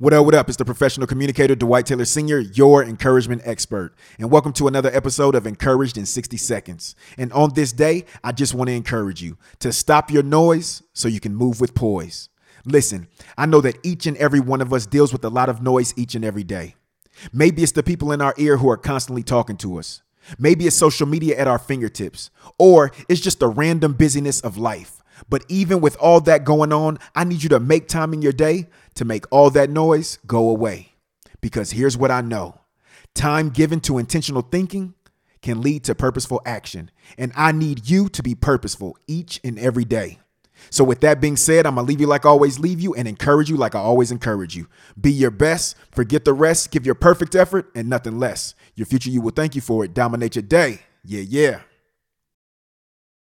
What up, what up? It's the professional communicator, Dwight Taylor Sr., your encouragement expert. And welcome to another episode of Encouraged in 60 Seconds. And on this day, I just want to encourage you to stop your noise so you can move with poise. Listen, I know that each and every one of us deals with a lot of noise each and every day. Maybe it's the people in our ear who are constantly talking to us. Maybe it's social media at our fingertips, or it's just the random busyness of life. But even with all that going on, I need you to make time in your day to make all that noise go away. Because here's what I know time given to intentional thinking can lead to purposeful action. And I need you to be purposeful each and every day. So, with that being said, I'm gonna leave you like I always leave you and encourage you like I always encourage you. Be your best, forget the rest, give your perfect effort and nothing less. Your future, you will thank you for it. Dominate your day. Yeah, yeah.